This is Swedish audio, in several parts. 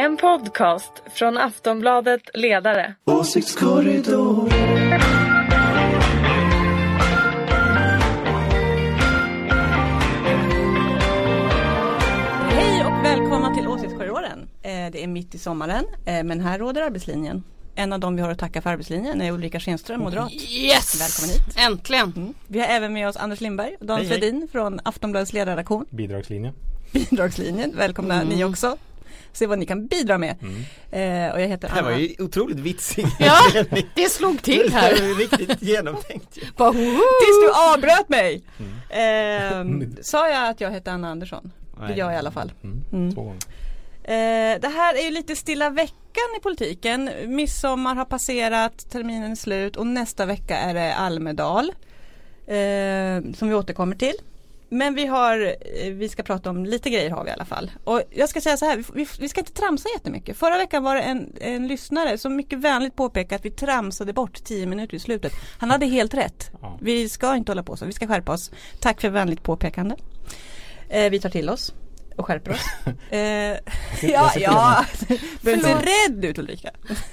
En podcast från Aftonbladet Ledare. Åsiktskorridor. Hej och välkomna till Åsiktskorridoren. Eh, Det är mitt i sommaren eh, men här råder arbetslinjen. En av dem vi har att tacka för arbetslinjen är Ulrika Schenström, moderat. Yes! Välkommen hit. Äntligen! Mm. Vi har även med oss Anders Lindberg och Dan. Svedin från Aftonbladets ledarredaktion. Bidragslinjen. Bidragslinjen, välkomna Mm. ni också. Se vad ni kan bidra med. Eh, och jag heter Det här var Anna. ju otroligt vitsig Ja, det slog till Det här. var ju riktigt genomtänkt. Bara, Tills du avbröt mig! Mm. Eh, sa jag att jag hette Anna Andersson? Det gör jag i alla fall. Mm. Mm. Eh, det här är ju lite stilla veckan i politiken. Midsommar har passerat, terminen är slut och nästa vecka är det Almedal. Eh, som vi återkommer till. Men vi har, eh, vi ska prata om lite grejer har vi i alla fall. Och jag ska säga så här, vi, vi, ska inte tramsa jättemycket. Förra veckan var det en, en lyssnare som mycket vänligt påpekade att vi tramsade bort 10 minuter i slutet. Han hade helt rätt. Ja. Vi ska inte hålla på så, vi ska skärpa oss. Tack för vänligt påpekande. Eh, vi tar till oss och skärper oss. Eh, ja, ja. Behöver inte rädd ut Ulrika.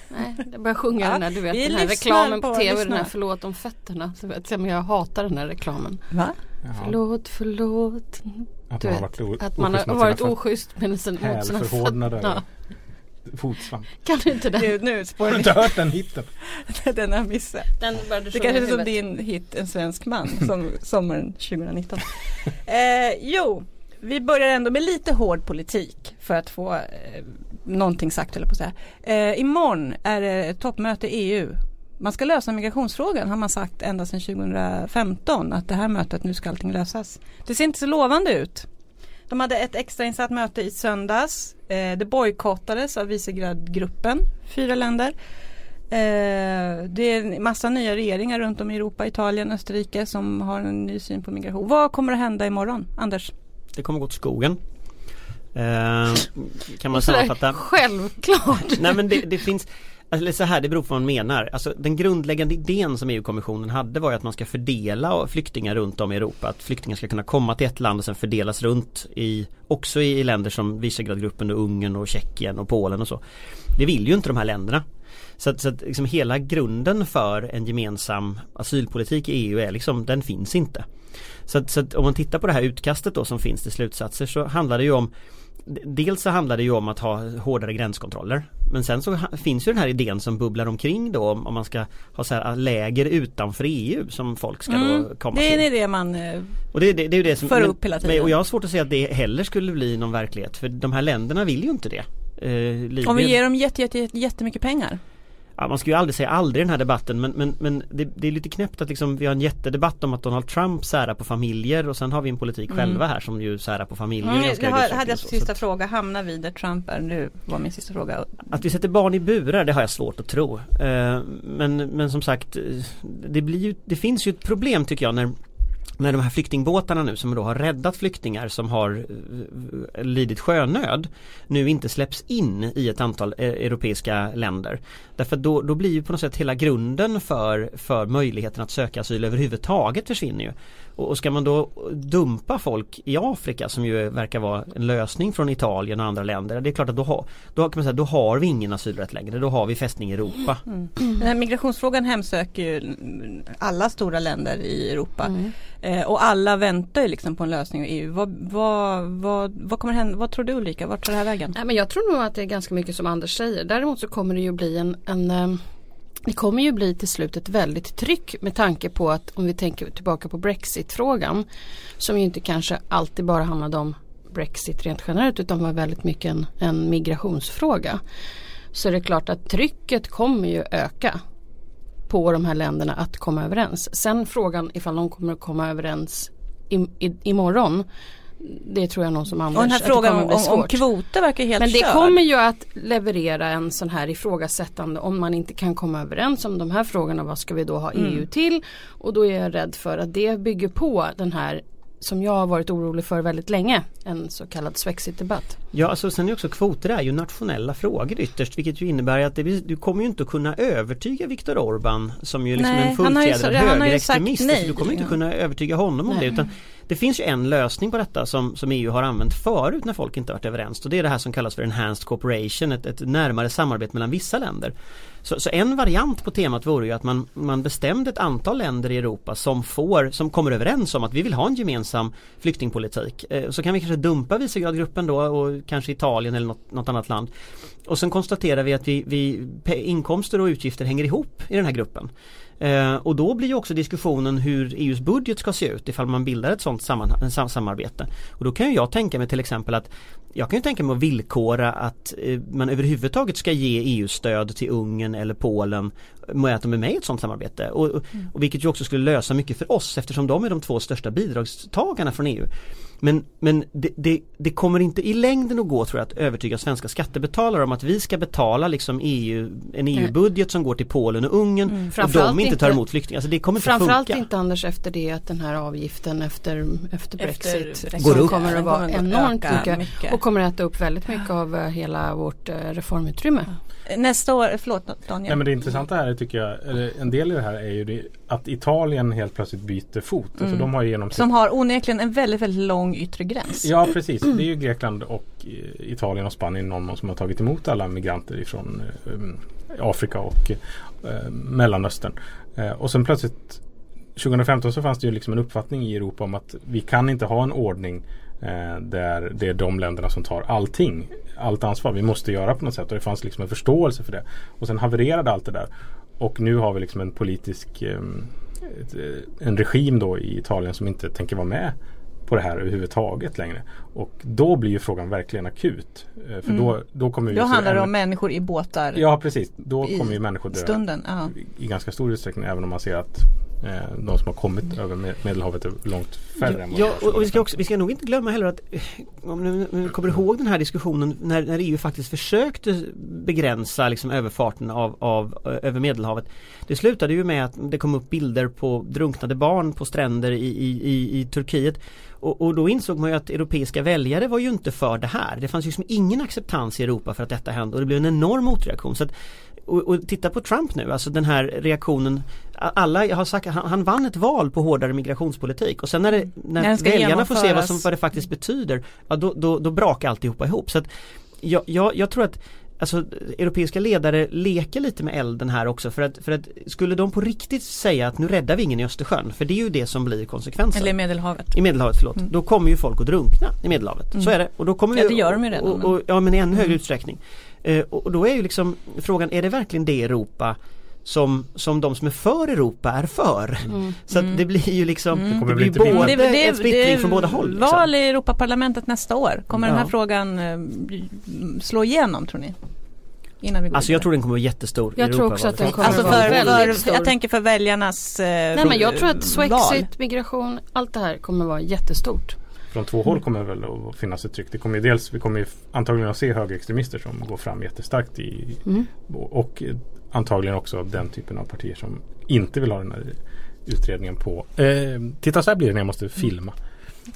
Nej, jag börjar sjunga Ja, den här, du vet den här reklamen på på- tv, den här förlåt om fötterna. Så vet jag, men jag hatar den här reklamen. Va? Jaha. Förlåt, förlåt. Att Du man har varit o- att man har varit oschysst med sina, mot sina Hälförhårdnader. fötter. Ja, Fotsvamp. kan du inte den? Nu, nu Har du spårar inte hört den hitten? den har missat. Den började Det kanske är som din hit En svensk man som sommaren 2019. Eh, jo, vi börjar ändå med lite hård politik för att få eh, någonting sagt eller på att säga. Eh, imorgon är det ett toppmöte EU. Man ska lösa migrationsfrågan har man sagt ända sedan 2015 att det här mötet nu ska allting lösas. Det ser inte så lovande ut. De hade ett extrainsatt möte i söndags. Eh, det bojkottades av Visegrad-gruppen, fyra länder. Eh, det är en massa nya regeringar runt om i Europa, Italien, Österrike som har en ny syn på migration. Vad kommer att hända imorgon, Anders? Det kommer gå till skogen. Eh, kan man sammanfatta? Självklart. Nej men det, det finns eller så här, det beror på vad man menar. Alltså den grundläggande idén som EU-kommissionen hade var ju att man ska fördela flyktingar runt om i Europa. Att flyktingar ska kunna komma till ett land och sen fördelas runt i Också i länder som Visegradgruppen och Ungern och Tjeckien och Polen och så. Det vill ju inte de här länderna. Så att, så att liksom hela grunden för en gemensam asylpolitik i EU är liksom, den finns inte. Så att, så att om man tittar på det här utkastet då som finns till slutsatser så handlar det ju om Dels så handlar det ju om att ha hårdare gränskontroller Men sen så finns ju den här idén som bubblar omkring då om, man ska ha så här läger utanför EU som folk ska då komma Mm. det är till. idé man eh, Och det, det, det är det som för upp hela tiden. men- Och jag har svårt att säga att det heller skulle bli någon verklighet för de här länderna vill ju inte det. Eh, Om vi ger dem jätte, jätte, jättemycket pengar. Ja, man ska ju aldrig säga aldrig i den här debatten men, men, men det, det är lite knäppt att liksom, vi har en jättedebatt om att Donald Trump särar på familjer och sen har vi en politik Mm. själva här som ju särar på familjer Mm, hög har, hade jag sista Så fråga, hamnar vi där Trump är nu? Var min sista fråga. Att vi sätter barn i burar det har jag svårt att tro. Eh, Men, men som sagt eh, det, blir ju, det finns ju ett problem tycker jag när när de här flyktingbåtarna nu som då har räddat flyktingar som har eh, lidit sjönöd nu inte släpps in i ett antal eh, europeiska länder. Därför då, då blir ju på något sätt hela grunden för, för möjligheten att söka asyl överhuvudtaget försvinner ju. Och, och ska man då dumpa folk i Afrika som ju verkar vara en lösning från Italien och andra länder. Det är klart att då har, då kan man säga, då har vi ingen asylrätt längre. Då har vi fästning i Europa. Den här migrationsfrågan hemsöker ju mm, alla stora länder i Europa. Mm. Eh, och alla väntar ju liksom på en lösning i EU. Vad, vad, vad, vad kommer hända? Vad tror du Ulrika? Vart tar det här vägen? Nej, men jag tror nog att det är ganska mycket som Anders säger. Däremot så kommer det ju bli en, en eh, det kommer ju bli till slut ett väldigt tryck med tanke på att om vi tänker tillbaka på Brexit-frågan som ju inte kanske alltid bara handlade om Brexit rent generellt utan var väldigt mycket en, en migrationsfråga. Så det är klart att trycket kommer ju öka på de här länderna att komma överens. Sen frågan ifall de kommer att komma överens i, i, imorgon det tror jag nog som Anders Och den här frågan om, om, kvoter verkar helt Men det körd. kommer ju att leverera en sån här ifrågasättande om man inte kan komma överens om de här frågorna. Vad ska vi då ha Mm. EU till? Och då är jag rädd för att det bygger på den här som jag har varit orolig för väldigt länge. En så kallad Swexit-debatt. Ja, alltså sen är också kvoter är ju nationella frågor ytterst vilket ju innebär att det, du kommer ju inte att kunna övertyga Viktor Orban som ju liksom Nej, en fullfjädrad högerextremist. du kommer inte kunna övertyga honom om Nej. det utan Det finns ju en lösning på detta som, som EU har använt förut när folk inte varit överens och det är det här som kallas för enhanced cooperation, ett, ett närmare samarbete mellan vissa länder. Så, så, en variant på temat vore ju att man, man bestämde ett antal länder i Europa som får, som kommer överens om att vi vill ha en gemensam flyktingpolitik. Eh, så kan vi kanske dumpa Visegradgruppen då och kanske Italien eller något, något annat land. Och sen konstaterar vi att vi, vi, inkomster och utgifter hänger ihop i den här gruppen. Eh, och då blir ju också diskussionen hur EUs budget ska se ut ifall man bildar ett sådant sam samarbete. Och då kan ju jag tänka mig till exempel att jag kan ju tänka mig att villkora att eh, man överhuvudtaget ska ge EU-stöd till Ungern eller Polen med att de är med i ett sådant samarbete. Och, mm. och vilket ju också skulle lösa mycket för oss eftersom de är de två största bidragstagarna från EU. Men, men det, det, det, kommer inte i längden att gå tror jag att övertyga svenska skattebetalare om att vi ska betala liksom EU, en EU-budget som går till Polen och Ungern mm. och de inte tar emot flyktingar. Alltså det kommer inte framförallt funka. inte Anders efter det att den här avgiften efter, efter Brexit, efter går upp. kommer att vara enormt mycket, mycket, och kommer att äta upp väldigt mycket av eh, hela vårt eh, reformutrymme. Nästa år, förlåt Daniel. Nej, men det intressanta här tycker jag, eller en del i det här är ju det, att Italien helt plötsligt byter fot. Alltså mm. Alltså de har genom Som har onekligen en väldigt, väldigt lång yttre gräns. Ja precis, det är ju Grekland och eh, Italien och Spanien någon som har tagit emot alla migranter ifrån um, Afrika och uh, Mellanöstern. Uh, och sen plötsligt 2015 så fanns det ju liksom en uppfattning i Europa om att vi kan inte ha en ordning Eh, där det är de länderna som tar allting. Allt ansvar. Vi måste göra på något sätt och det fanns liksom en förståelse för det. Och sen havererade allt det där. Och nu har vi liksom en politisk eh, eh, en regim då i Italien som inte tänker vara med på det här överhuvudtaget längre. Och då blir ju frågan verkligen akut. Eh, för mm. då, då kommer Då handlar det om människor i båtar. Ja precis. Då kommer ju människor dö stunden, i ganska stor utsträckning även om man ser att Eh, de som har kommit över Medelhavet är långt färre än Ja, och, och vi, ska också, vi ska nog inte glömma heller att eh, om ni kommer ihåg den här diskussionen när, när EU faktiskt försökte begränsa liksom, överfarten av, av, över Medelhavet. Det slutade ju med att det kom upp bilder på drunknade barn på stränder i, i, i, i Turkiet. Och, och, då insåg man ju att europeiska väljare var ju inte för det här. Det fanns ju liksom ingen acceptans i Europa för att detta hände och det blev en enorm motreaktion. Så att och, och, titta på Trump nu, alltså den här reaktionen Alla jag har sagt, han, han vann ett val på hårdare migrationspolitik och sen när, det, när väljarna får se vad, som, vad det faktiskt betyder Ja då, då, då brakar alltihopa ihop så att jag, jag, jag tror att Alltså europeiska ledare leker lite med elden här också för att, för att skulle de på riktigt säga att nu räddar vi ingen i Östersjön för det är ju det som blir konsekvensen. Eller i Medelhavet. I Medelhavet, förlåt. Mm. Då kommer ju folk att drunkna i Medelhavet. Mm. Så är det. Och då kommer ja det gör de ju redan. Och, och, ja men i ännu högre mm. utsträckning. Eh, och då är ju liksom frågan, är det verkligen det Europa som, som de som är för Europa är för. Mm. Så att det blir ju liksom, mm. det, blir både det, det, en splittring från båda håll. Liksom. Val i Europaparlamentet nästa år, kommer ja. den här frågan eh, slå igenom tror ni? Innan vi går alltså jag tror den kommer vara jättestor Jag tror också att den kommer alltså vara väldigt för, stor. Jag tänker för väljarnas eh, Nej men jag tror att Swexit, migration, allt det här kommer vara jättestort från två håll kommer väl att finnas ett tryck. Det kommer dels, vi kommer antagligen att se högerextremister som går fram jättestarkt i, mm. och antagligen också den typen av partier som inte vill ha den här utredningen på. Eh, titta så här blir det när jag måste filma.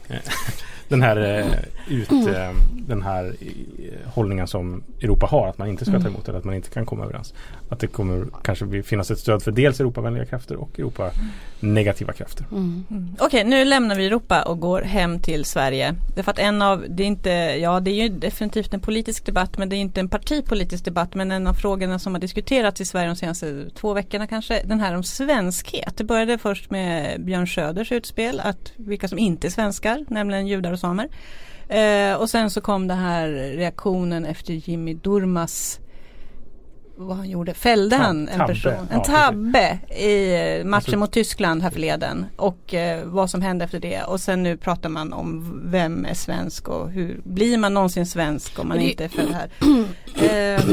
Mm. den här, eh, ut, mm. eh, den här eh, hållningen som Europa har att man inte ska ta mm. emot eller att man inte kan komma överens. Att det kommer kanske finnas ett stöd för dels Europavänliga krafter och Europa negativa krafter. Mm. Mm. Okej, okay, nu lämnar vi Europa och går hem till Sverige. Därför att en av, det är inte, ja det är ju definitivt en politisk debatt men det är inte en partipolitisk debatt men en av frågorna som har diskuterats i Sverige de senaste två veckorna kanske, den här om svenskhet. Det började först med Björn Söders utspel att vilka som inte är svenskar, nämligen judar och samer. Eh, och sen så kom det här reaktionen efter Jimmy Durmas vad han gjorde, fällde Tab han en tabbe, person, en tabbe i matchen alltså, mot Tyskland härförleden och eh, vad som hände efter det. Och sen nu pratar man om vem är svensk och hur blir man någonsin svensk om man det, inte är född här. eh,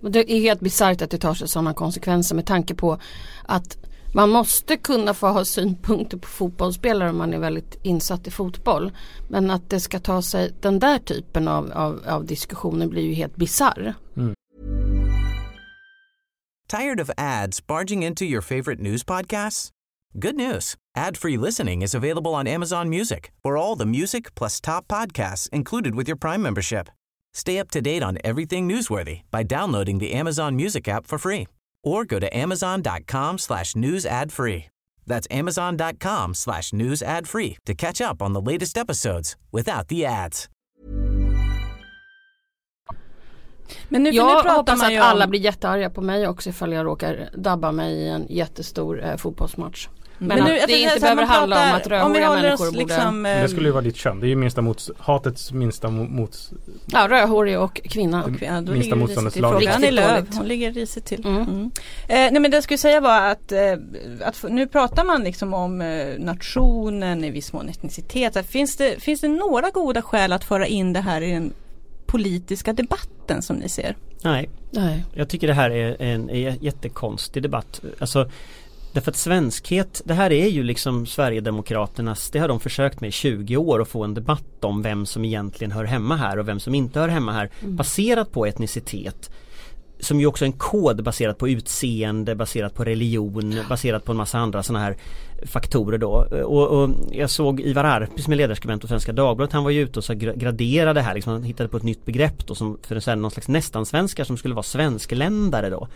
det är helt bisarrt att det tar sig sådana konsekvenser med tanke på att man måste kunna få ha synpunkter på fotbollsspelare om man är väldigt insatt i fotboll. Men att det ska ta sig den där typen av, av, av diskussioner blir ju helt bisarr. Mm. Tired of ads barging into your favorite news podcasts? Good news. Ad-free listening is available on Amazon Music for all the music plus top podcasts included with your Prime membership. Stay up to date on everything newsworthy by downloading the Amazon Music app for free or go to amazon.com slash news ad free. That's amazon.com slash news ad free to catch up on the latest episodes without the ads. Men nu, nu Jag pratar hoppas att alla blir jättearga på mig också ifall jag råkar dabba mig i en jättestor eh, fotbollsmatch. Men, Men nu- jag att det inte här, behöver handla om pratar- att om rödhåriga människor borde... liksom, eh, Det skulle ju vara ditt kön. Det är ju minsta mots, hatets minsta mo- mots... Ja, rödhårig och kvinna. Ja, då Minsta motståndets lag. Frågan är Riktigt Löv, hon ligger risigt till. Mm. Mm. Eh, nej men det jag skulle säga var att, eh, att nu pratar man liksom om eh, nationen, i viss mån etnicitet. Finns det, finns det några goda skäl att föra in det här i den politiska debatten som ni ser? Nej, Nej. jag tycker det här är en, en jättekonstig debatt. Alltså Därför att svenskhet, det här är ju liksom Sverigedemokraternas, det har de försökt med i 20 år att få en debatt om vem som egentligen hör hemma här och vem som inte hör hemma här baserat på etnicitet. Som ju också är en kod baserat på utseende, baserat på religion, baserat på en massa andra sådana här faktorer då. Och, och jag såg Ivar Arpi som är ledarskribent på Svenska Dagbladet, han var ju ute och så gra- graderade det här liksom, han hittade på ett nytt begrepp då som för här, någon slags nästan-svenskar som skulle vara svenskländare då.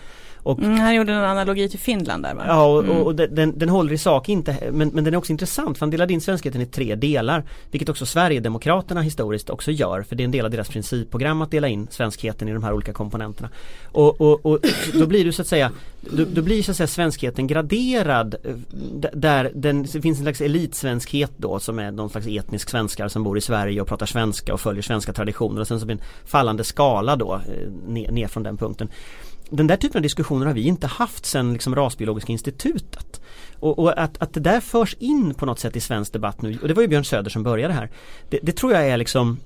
Och Mm, han gjorde en analogi till Finland där va? Ja och, Mm. och, och den, den håller i sak inte men, men den är också intressant för han delade in svenskheten i tre delar Vilket också Sverigedemokraterna historiskt också gör för det är en del av deras principprogram att dela in svenskheten i de här olika komponenterna Och, och, och då blir det så att säga Då, då blir så att säga svenskheten graderad eh, d- där den, det finns en slags elitsvenskhet då som är någon slags etnisk svenskar som bor i Sverige och pratar svenska och följer svenska traditioner och sen så blir det en fallande skala då eh, ner, ner från den punkten den där typen av diskussioner har vi inte haft sedan liksom Rasbiologiska institutet. Och, och att, att det där förs in på något sätt i svensk debatt nu, och det var ju Björn Söder som började här. Det, det tror jag är liksom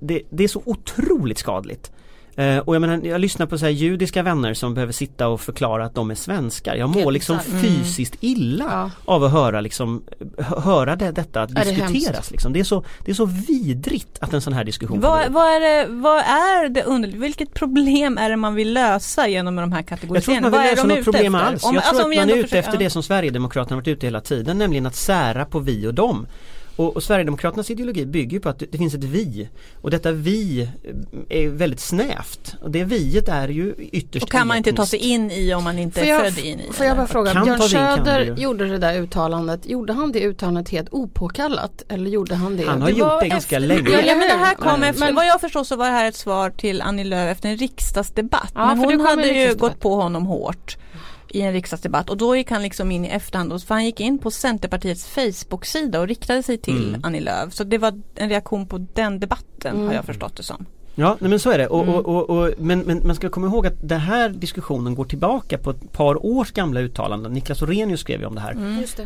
det, det är så otroligt skadligt. Eh, och jag menar, jag lyssnar på så här judiska vänner som behöver sitta och förklara att de är svenskar. Jag mår liksom bisarrt. fysiskt illa Ja. av att höra liksom hö- Höra det, detta att Ja, det är diskuteras hemskt. liksom. det, är så, det är så vidrigt att en sån här diskussion Vad, vad är det, vad är det under, vilket problem är det man vill lösa genom de här Jag tror inte man vill lösa något problem efter? alls. Om- jag alltså, tror om att man är ute försöker- efter det som Sverigedemokraterna varit ute hela tiden, nämligen att sära på vi och dem. Och, och Sverigedemokraternas ideologi bygger på att det, det finns ett vi. Och detta vi eh, är väldigt snävt. Och det viet är ju ytterst Och kan man inte ta sig in i om man inte är född in i får jag det? bara fråga, Kan Björn det Söder det gjorde det där uttalandet, gjorde han det uttalandet helt opåkallat eller gjorde han det? Han har Det gjort det ganska efter- länge. Ja, ja men det här Men- kom efter, men- vad jag förstår så var det här ett svar till Annie Lööf efter en riksdagsdebatt. Ja, men det hon hade ju gått på honom hårt i en riksdagsdebatt och då gick han liksom in i efterhand och för han gick in på Centerpartiets Facebook-sida och riktade sig till Mm. Annie Lööf. Så det var en reaktion på den debatten Mm. har jag förstått det som. Ja, nej, men så är det. Och, Mm. och, och, och, men, men man ska komma ihåg att den här diskussionen går tillbaka på ett par års gamla uttalanden. Niklas Orrenius skrev ju om det här.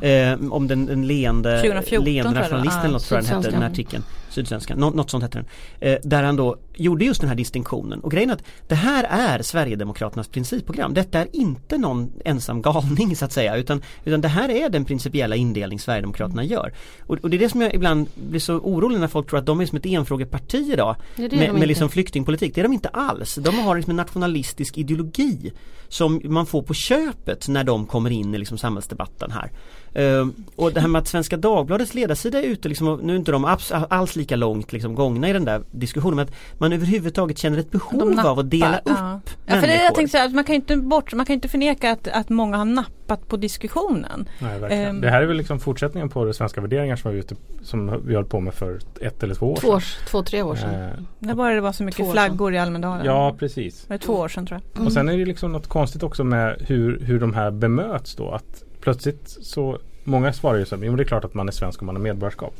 Det. Eh, om den, den leende, 2014 leende nationalisten eller något tror jag den hette, den här artikeln. Sydsvenskan, Nå, något sånt hette den. Eh, där han då gjorde just den här distinktionen. Och grejen är att det här är Sverigedemokraternas principprogram. Detta är inte någon ensam galning så att säga. Utan, utan det här är den principiella indelning Sverigedemokraterna gör. Och, och det är det som jag ibland blir så orolig när folk tror att de är som ett enfrågeparti idag. Det är det med, de med inte liksom flyktingpolitik. Det är de inte alls. De har liksom en nationalistisk ideologi som man får på köpet när de kommer in i liksom samhällsdebatten här. Ehm, och det här med att Svenska Dagbladets ledarsida är ute liksom, och nu är inte de alls lika långt liksom gångna i den där diskussionen men att man överhuvudtaget känner ett behov av att dela upp ja. ja, för det jag tänkte säga, att man kan inte bort, man kan inte förneka att, att många har nappat på diskussionen. Nej. Ehm. det här är väl liksom fortsättningen på det svenska värderingar som vi, ute, som vi höll på med för ett eller två år Två, års, två, tre år sedan. Eh, När var det det var så mycket flaggor i Almedalen? ja, precis. Var det två år sedan tror jag? Och sen är det liksom något konstigt också med hur, hur de här bemöts då. Att plötsligt så Många svarar ju så här, jo men det är klart att man är svensk om man har medborgarskap.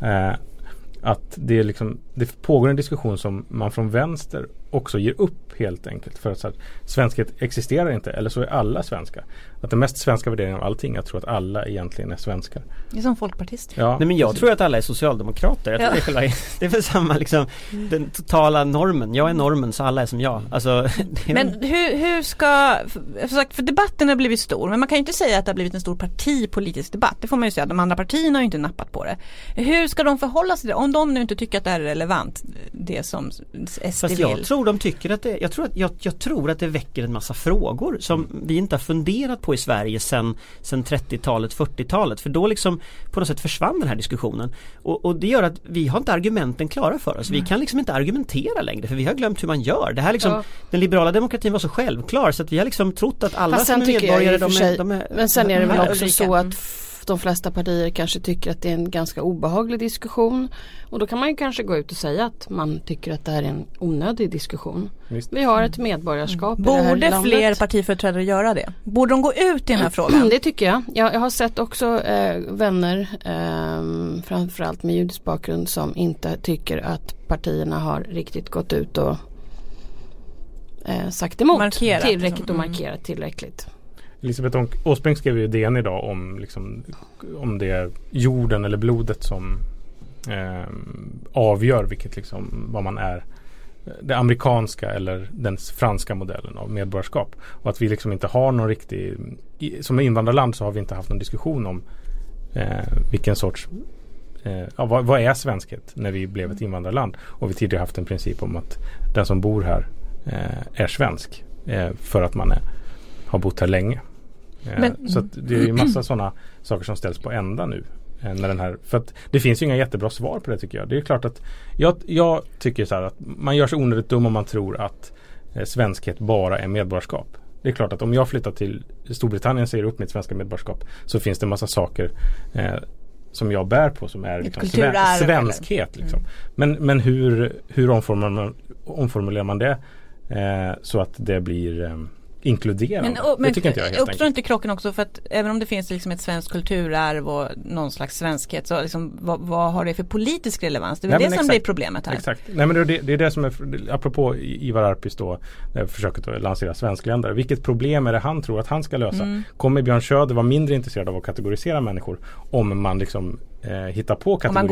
Eh, att det är liksom Det pågår en diskussion som man från vänster också ger upp helt enkelt. För att så här, svenskhet existerar inte eller så är alla svenskar. Att den mest svenska värderingen av allting är att tro att alla egentligen är svenskar. Det är som folkpartist. Ja, Nej men jag tror att alla är socialdemokrater. Jag tror Ja. det, är själva, det är väl samma liksom den totala normen. Jag är normen så alla är som jag. Alltså, Men hur, hur ska, för, sagt, för debatten har blivit stor men man kan ju inte säga att det har blivit en stor partipolitisk debatt. Det får man ju säga, de andra partierna har ju inte nappat på det. Hur ska de förhålla sig till det? Om de nu inte tycker att det här är relevant, det som SD Fast vill. jag tror de tycker att det, jag tror att, jag, jag tror att det väcker en massa frågor som vi inte har funderat på i Sverige sedan, sedan 30-talet, 40-talet. För då liksom på något sätt försvann den här diskussionen. Och, och det gör att vi har inte argumenten klara för oss. Vi kan liksom inte argumentera längre för vi har glömt hur man gör. Det här liksom, Ja. Den liberala demokratin var så självklar så att vi har liksom trott att alla Fast som sen är medborgare de är, de är Men sen är det de väl också så att de flesta partier kanske tycker att det är en ganska obehaglig diskussion. Och då kan man ju kanske gå ut och säga att man tycker att det här är en onödig diskussion. Visst. Vi har ett medborgarskap i det här Borde landet. fler partiföreträdare göra det? Borde de gå ut i den här frågan? Det tycker jag. Jag, jag har sett också eh, vänner, eh, framförallt med judisk bakgrund, som inte tycker att partierna har riktigt gått ut och eh, sagt emot Markerat, tillräckligt liksom. och Mm. markerat tillräckligt. Elisabeth Åsbrink skrev ju DN idag om, liksom, om det är jorden eller blodet som eh, avgör vilket liksom, vad man är. Det amerikanska eller den franska modellen av medborgarskap. Och att vi liksom inte har någon riktig, i, som invandrarland så har vi inte haft någon diskussion om eh, vilken sorts eh, ja, vad, vad är svenskhet när vi blev ett invandrarland? Och vi tidigare haft en princip om att den som bor här eh, är svensk eh, för att man är, har bott här länge. Eh, Men- så det är ju massa sådana saker som ställs på ända nu. eh, När den här, för att det finns ju inga jättebra svar på det tycker jag. Det är klart att jag, jag tycker så här att man gör sig onödigt dum om man tror att eh, svenskhet bara är medborgarskap. Det är klart att om jag flyttar till Storbritannien och säger upp mitt svenska medborgarskap så finns det en massa saker eh, som jag bär på som är liksom, sven- svenskhet. Liksom. Men, men hur, hur omformulerar, man, omformulerar man det eh, så att det blir eh, inkluderande? Men, och, men det tycker inte jag helt uppstår inte krocken också för att även om det finns liksom ett svenskt kulturarv och någon slags svenskhet så liksom, vad, vad har det för politisk relevans? Det är väl Nej, det som exakt. blir problemet här. Exakt. Nej men det, det, är det som är, apropå Ivar Arpis då, försöket att lansera svenskländare. Vilket problem är det han tror att han ska lösa? Mm. Kommer Björn Söder vara mindre intresserad av att kategorisera människor om man liksom eh, hittar på kategorin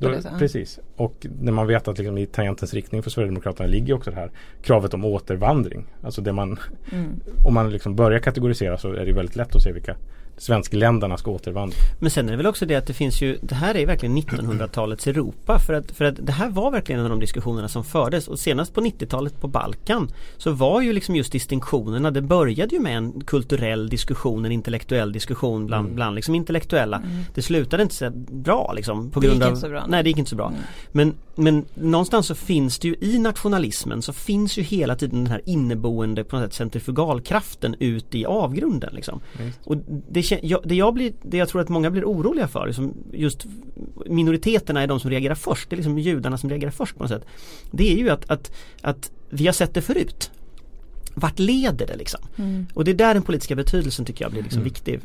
på Då, det. precis. Och när man vet att liksom i tangentens riktning för Sverigedemokraterna ligger också det här kravet om återvandring. Alltså det man, Mm. om man liksom börjar kategorisera så är det väldigt lätt att se vilka svenskländerna ska återvandra. Men sen är det väl också det att det finns ju Det här är verkligen 1900-talets Europa för att, för att det här var verkligen en av de diskussionerna som fördes och senast på 90-talet på Balkan så var ju liksom just distinktionerna Det började ju med en kulturell diskussion, en intellektuell diskussion bland, Mm. bland liksom intellektuella Det slutade inte så bra liksom på Det gick grund av inte så bra, nej. Det gick inte så bra Mm. men, men någonstans så finns det ju i nationalismen så finns ju hela tiden den här inneboende på något sätt centrifugalkraften ut i avgrunden liksom. Och det, jag, det, jag blir, det jag tror att många blir oroliga för, liksom just minoriteterna är de som reagerar först, det är liksom judarna som reagerar först på något sätt. Det är ju att, att, att vi har sett det förut. Vart leder det liksom? Mm. Och det är där den politiska betydelsen tycker jag blir liksom viktig.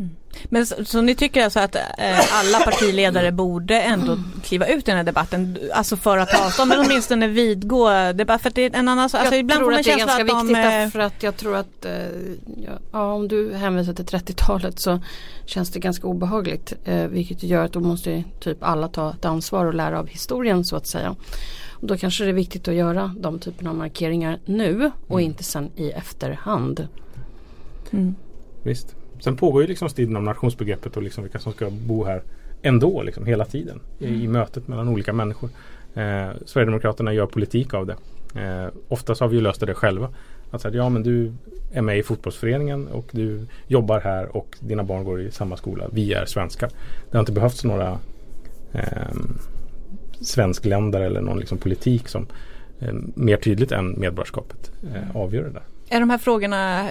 Men så, så ni tycker alltså att eh, alla partiledare borde ändå kliva ut i den här debatten, alltså för att ta avstånd, men åtminstone vidgå debatt, för att det är en annan sak, alltså jag ibland får tror man att det är ganska att de, viktigt eh, därför att jag tror att eh, ja, ja, om du hänvisar till 30-talet så känns det ganska obehagligt. Eh, vilket gör att då måste typ alla ta ett ansvar och lära av historien så att säga. Då kanske det är viktigt att göra de typerna av markeringar nu och inte sen i efterhand. mm. Visst. Sen pågår ju liksom striden om nationsbegreppet och liksom vilka som ska bo här ändå liksom hela tiden i, i mötet mellan olika människor. Eh, Sverigedemokraterna gör politik av det. Eh, oftast har vi ju löst det själva. Att säga, ja men du är med i fotbollsföreningen och du jobbar här och dina barn går i samma skola. Vi är svenskar. Det har inte behövts några eh, svenskländare eller någon liksom politik som eh, mer tydligt än medborgarskapet eh, avgör det där. Är de här frågorna,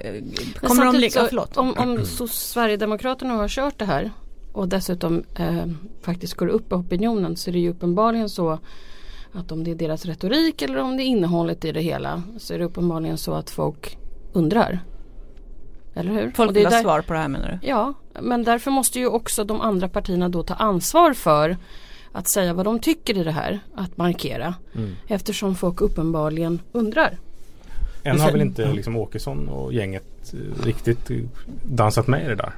kommer de ligga, så, förlåt. Om, om så Sverigedemokraterna har kört det här och dessutom eh, faktiskt går upp i opinionen så är det ju uppenbarligen så att om det är deras retorik eller om det är innehållet i det hela så är det uppenbarligen så att folk undrar. Eller hur? Folk vill ha svar på det här menar du? Ja, men därför måste ju också de andra partierna då ta ansvar för att säga vad de tycker i det här, att markera. Eftersom folk uppenbarligen undrar. Än har väl inte liksom Åkesson och gänget eh, riktigt eh, dansat med i det där.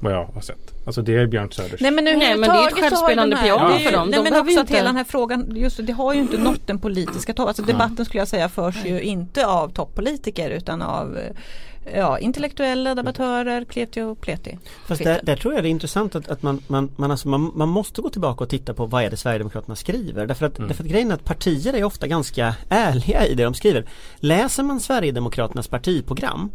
Vad jag har sett. Alltså det är Björn Söders. Nej men nu Nej, men det är ett självspelande piano ju- för dem. Nej De men också ju att hela den här frågan, just det, det har ju inte nått den politiska toppen. Alltså debatten skulle jag säga förs ju inte av toppolitiker utan av eh, ja, intellektuella debattörer, kleti och pleti. Fast där, där tror jag det är intressant att, att man, man, man, alltså man, man måste gå tillbaka och titta på vad är det Sverigedemokraterna skriver. Därför att, därför att grejen är att partier är ofta ganska ärliga i det de skriver. Läser man Sverigedemokraternas partiprogram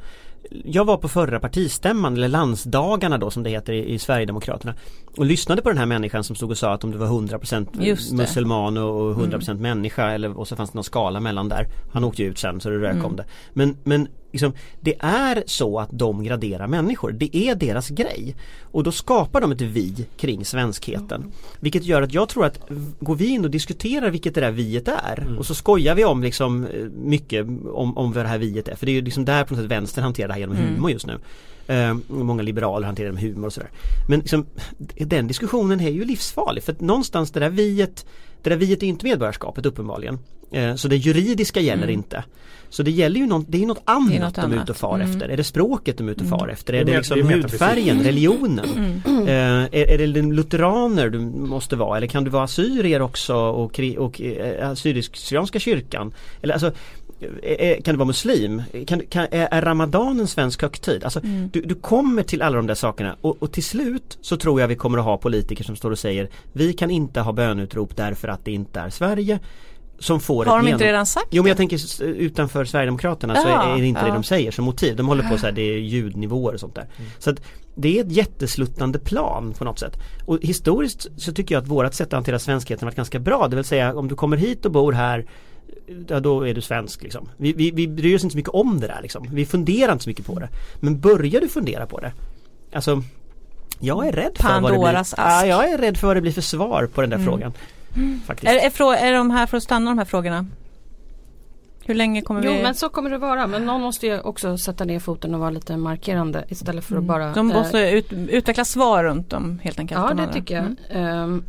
jag var på förra partistämman, eller landsdagarna då som det heter i, i Sverigedemokraterna och lyssnade på den här människan som stod och sa att om du var 100% Just det. muselman och och 100% människa eller, och så fanns det någon skala mellan där Han åkte ju ut sen så det rök om det Men, men liksom, det är så att de graderar människor. Det är deras grej. Och då skapar de ett vi kring svenskheten. Vilket gör att jag tror att går vi in och diskuterar vilket det där viet är och så skojar vi om liksom eh, mycket om, om vad det här viet är. För det är ju liksom där på något sätt vänstern hanterar det här genom humor just nu. Eh, många liberaler hanterar det med humor och sådär. Men liksom, den diskussionen är ju livsfarlig för att någonstans det där viet Det där viet är inte medborgarskapet uppenbarligen. Eh, så det juridiska gäller inte. Så det gäller ju något, det är något annat Det är något de är ute och far Mm. efter. Är det språket de är ute och far efter? Är Det liksom det hudfärgen, religionen? Mm. Eh, är, är det lutheraner du måste vara? Eller kan du vara assyrier också och, kri- och eh, assyrisk-syrianska kyrkan? Eller alltså kan du vara muslim? Kan, kan, är, ramadan en svensk högtid? Alltså, Mm. du, du kommer till alla de där sakerna och, och till slut så tror jag vi kommer att ha politiker som står och säger Vi kan inte ha bönutrop därför att det inte är Sverige Som får Har de inte redan sagt Jo men jag tänker utanför Sverigedemokraterna så Ja, är det inte det ja. de säger som motiv. De håller på så här, det är ljudnivåer och sånt där. Så att det är ett jättesluttande plan på något sätt. Och historiskt så tycker jag att vårat sätt att hantera svenskheten har varit ganska bra. Det vill säga om du kommer hit och bor här Ja då är du svensk liksom. Vi, vi, vi bryr oss inte så mycket om det där liksom. Vi funderar inte så mycket på det. Men börjar du fundera på det Alltså Jag är rädd för vad det blir. Ja, jag är rädd för vad det blir för svar på den där Mm. frågan. Faktiskt. Är, är, är de här för att stanna de här frågorna? Hur länge kommer Jo vi? men så kommer det vara men någon måste ju också sätta ner foten och vara lite markerande istället för att bara de eh, måste ut, utveckla svar runt dem helt enkelt. Ja de det andra. tycker jag. Mm. Ehm,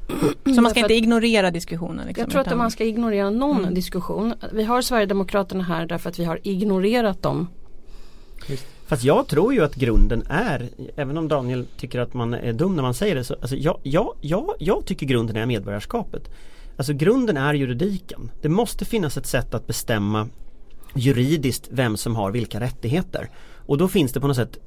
Så man ska inte att ignorera diskussionen? Liksom, Jag tror att utan- man ska ignorera någon Mm. diskussion. Vi har Sverigedemokraterna här därför att vi har ignorerat dem. Fast jag tror ju att grunden är, även om Daniel tycker att man är dum när man säger det, så alltså jag, jag, jag, jag tycker grunden är medborgarskapet. Alltså grunden är juridiken. Det måste finnas ett sätt att bestämma juridiskt vem som har vilka rättigheter. Och då finns det på något sätt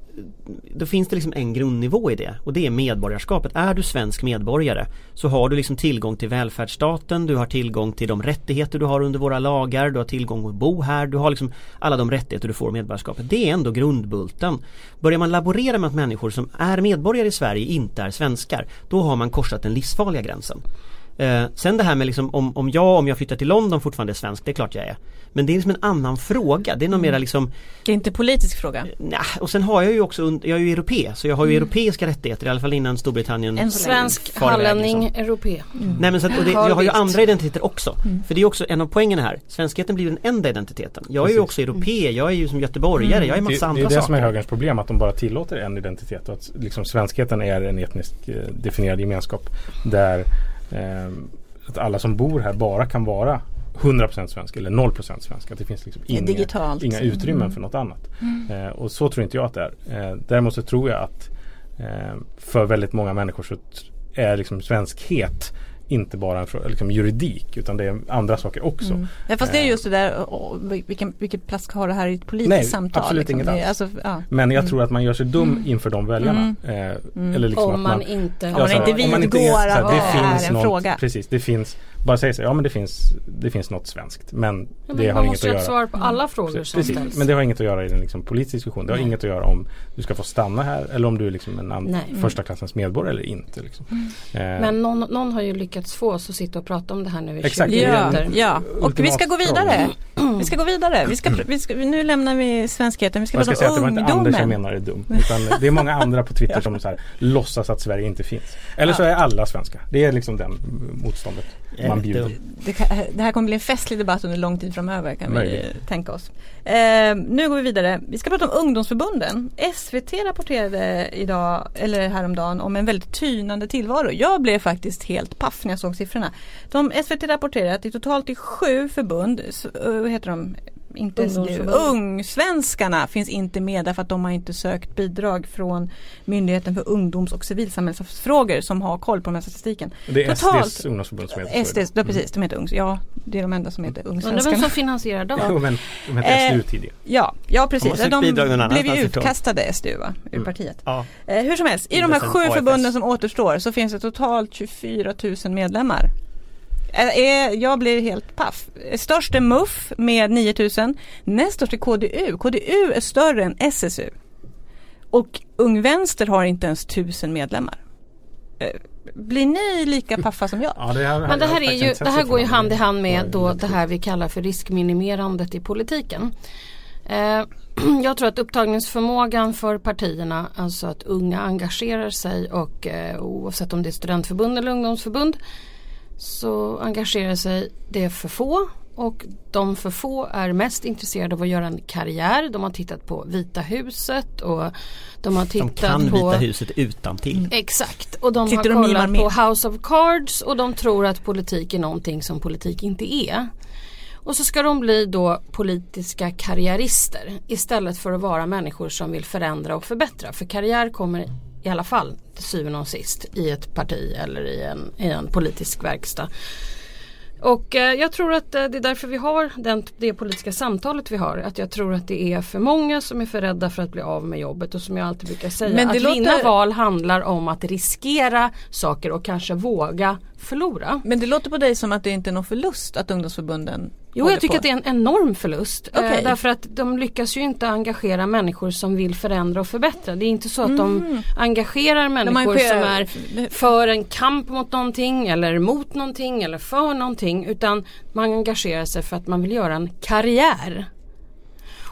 Då finns det liksom en grundnivå i det och det är medborgarskapet. Är du svensk medborgare så har du liksom tillgång till välfärdsstaten, du har tillgång till de rättigheter du har under våra lagar, du har tillgång att bo här, du har liksom alla de rättigheter du får i medborgarskapet. Det är ändå grundbulten. Börjar man laborera med att människor som är medborgare i Sverige inte är svenskar, då har man korsat den livsfarliga gränsen. Eh, sen det här med liksom om, om jag, om jag flyttar till London fortfarande är svensk, det är klart jag är. Men det är liksom en annan fråga, det är nog mera liksom Det är inte politisk fråga. Nja, och sen har jag ju också, jag är ju europe, så jag har ju europeiska rättigheter i alla fall innan Storbritannien En länge. Svensk, iväg, hallänning, liksom. europé. Nej men så att, och det, jag har ju andra identiteter också. För det är också en av poängerna här. Svenskheten blir den enda identiteten. Jag är ju också europe, jag är ju som göteborgare, jag är Det, massa det är andra det som är saker. högerns problem, att de bara tillåter en identitet och att liksom svenskheten är en etniskt eh, definierad gemenskap där eh, att alla som bor här bara kan vara 100% svensk eller 0% svensk. Att det finns liksom inga, digitalt. inga utrymmen Mm. för något annat. Eh, och så tror inte jag att det är. Eh, däremot så tror jag att eh, för väldigt många människor så är liksom svenskhet inte bara liksom juridik utan det är andra saker också. Mm. Ja, fast det är just det där, åh, vilken, vilken plats har det här i ett politiskt Nej, samtal? absolut liksom. inget Det alls. Alltså, ja. Men jag Mm. tror att man gör sig dum inför de väljarna. Eh, Eller liksom Om att man man inte Om man inte vidgår att det är en något, fråga. Precis, det finns Bara säga så ja men det finns Det finns något svenskt men Ja, det men har man inget måste att ju ha göra svar på alla frågor Precis, som ställs. men det har inget att göra i en liksom, politisk diskussion. Det har Nej. inget att göra om du ska få stanna här eller om du är liksom en an- Nej. Mm. första klassens medborgare eller inte. Liksom. Eh, Men någon, någon har ju lyckats få oss att sitta och prata om det här nu i Exakt. 20 Ja, minuter. ja, och vi ska gå vidare. Vi ska gå vidare. Vi ska, vi ska, nu lämnar vi svenskheten. Vi ska man säga prata att om det var inte Anders jag ungdomen. menar är dum. Utan det är många andra på Twitter som så här, låtsas att Sverige inte finns. Eller så är alla svenskar. Det är liksom den motståndet man bjuder. Det, det här kommer bli en festlig debatt under lång tid framöver kan vi Möjligt. eh, tänka oss. Eh, nu går vi vidare. Vi ska prata om ungdomsförbunden. SVT rapporterade idag, eller häromdagen, om en väldigt tynande tillvaro. Jag blev faktiskt helt paff när jag såg siffrorna. De, SVT rapporterar att det totalt är sju förbund, s- eh, heter de? Inte. Ungsvenskarna finns inte med därför att de har inte sökt bidrag från Myndigheten för ungdoms och civilsamhällsfrågor som har koll på den här statistiken. Det är Totalt- SDs ungdomsförbund som heter så. SD, ja, precis, de heter Ungs. Ja, det är de enda som heter Undrar vem Ungsvenskarna. som finansierar dem? Men de hette Eh, SDU tidigare. Ja, ja De precis. De någon blev ju utkastade SDU va, ur Mm. partiet. Ja. Eh, hur som helst, i de här sju AFS. förbunden som återstår så finns det totalt 24 000 medlemmar. Jag blir helt paff. Störst är MUF med 9 000. Näst störst är KDU. KDU är större än SSU. Och Ung Vänster har inte ens 1000 medlemmar. Blir ni lika paffa som jag? Ja, det här, Men det här, är ju, det här går ju hand i hand med det då det här vi kallar för riskminimerandet i politiken. Eh, jag tror att upptagningsförmågan för partierna, alltså att unga engagerar sig och eh, oavsett om det är studentförbund eller ungdomsförbund så engagerar sig det för få och de för få är mest intresserade av att göra en karriär. De har tittat på Vita huset och de har De tittat kan på Vita huset utan till. Exakt och de Sitter har de kollat armén? på House of Cards och de tror att politik är någonting som politik inte är. Och så ska de bli då politiska karriärister istället för att vara människor som vill förändra och förbättra. För karriär kommer i alla fall till syvende och sist i ett parti eller i en, i en politisk verkstad. Och eh, jag tror att eh, det är därför vi har den, det politiska samtalet vi har. Att jag tror att det är för många som är för rädda för att bli av med jobbet och som jag alltid brukar säga. Men det att låter- vinna val handlar om att riskera saker och kanske våga förlora. Men det låter på dig som att det inte är någon förlust att ungdomsförbunden Jo jag tycker på. att det är en enorm förlust. Eh, Okej. därför att de lyckas ju inte engagera människor som vill förändra och förbättra. Det är inte så att de engagerar människor som är för en kamp mot någonting eller mot någonting eller för någonting. Utan man engagerar sig för att man vill göra en karriär.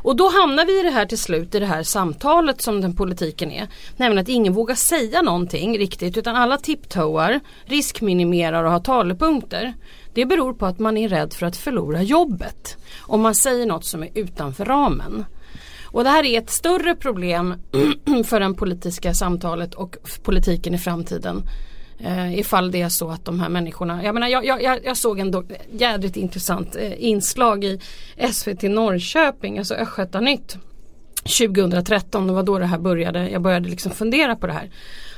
Och då hamnar vi i det här till slut i det här samtalet som den politiken är. Nämligen att ingen vågar säga någonting riktigt utan alla tiptoar, riskminimerar och har talepunkter. Det beror på att man är rädd för att förlora jobbet. Om man säger något som är utanför ramen. Och det här är ett större problem för det politiska samtalet och politiken i framtiden. Eh, ifall det är så att de här människorna, jag menar jag, jag, jag, såg en jädrigt intressant eh, inslag i SVT Norrköping, alltså Östgötanytt 2013, det var då det här började, jag började liksom fundera på det här.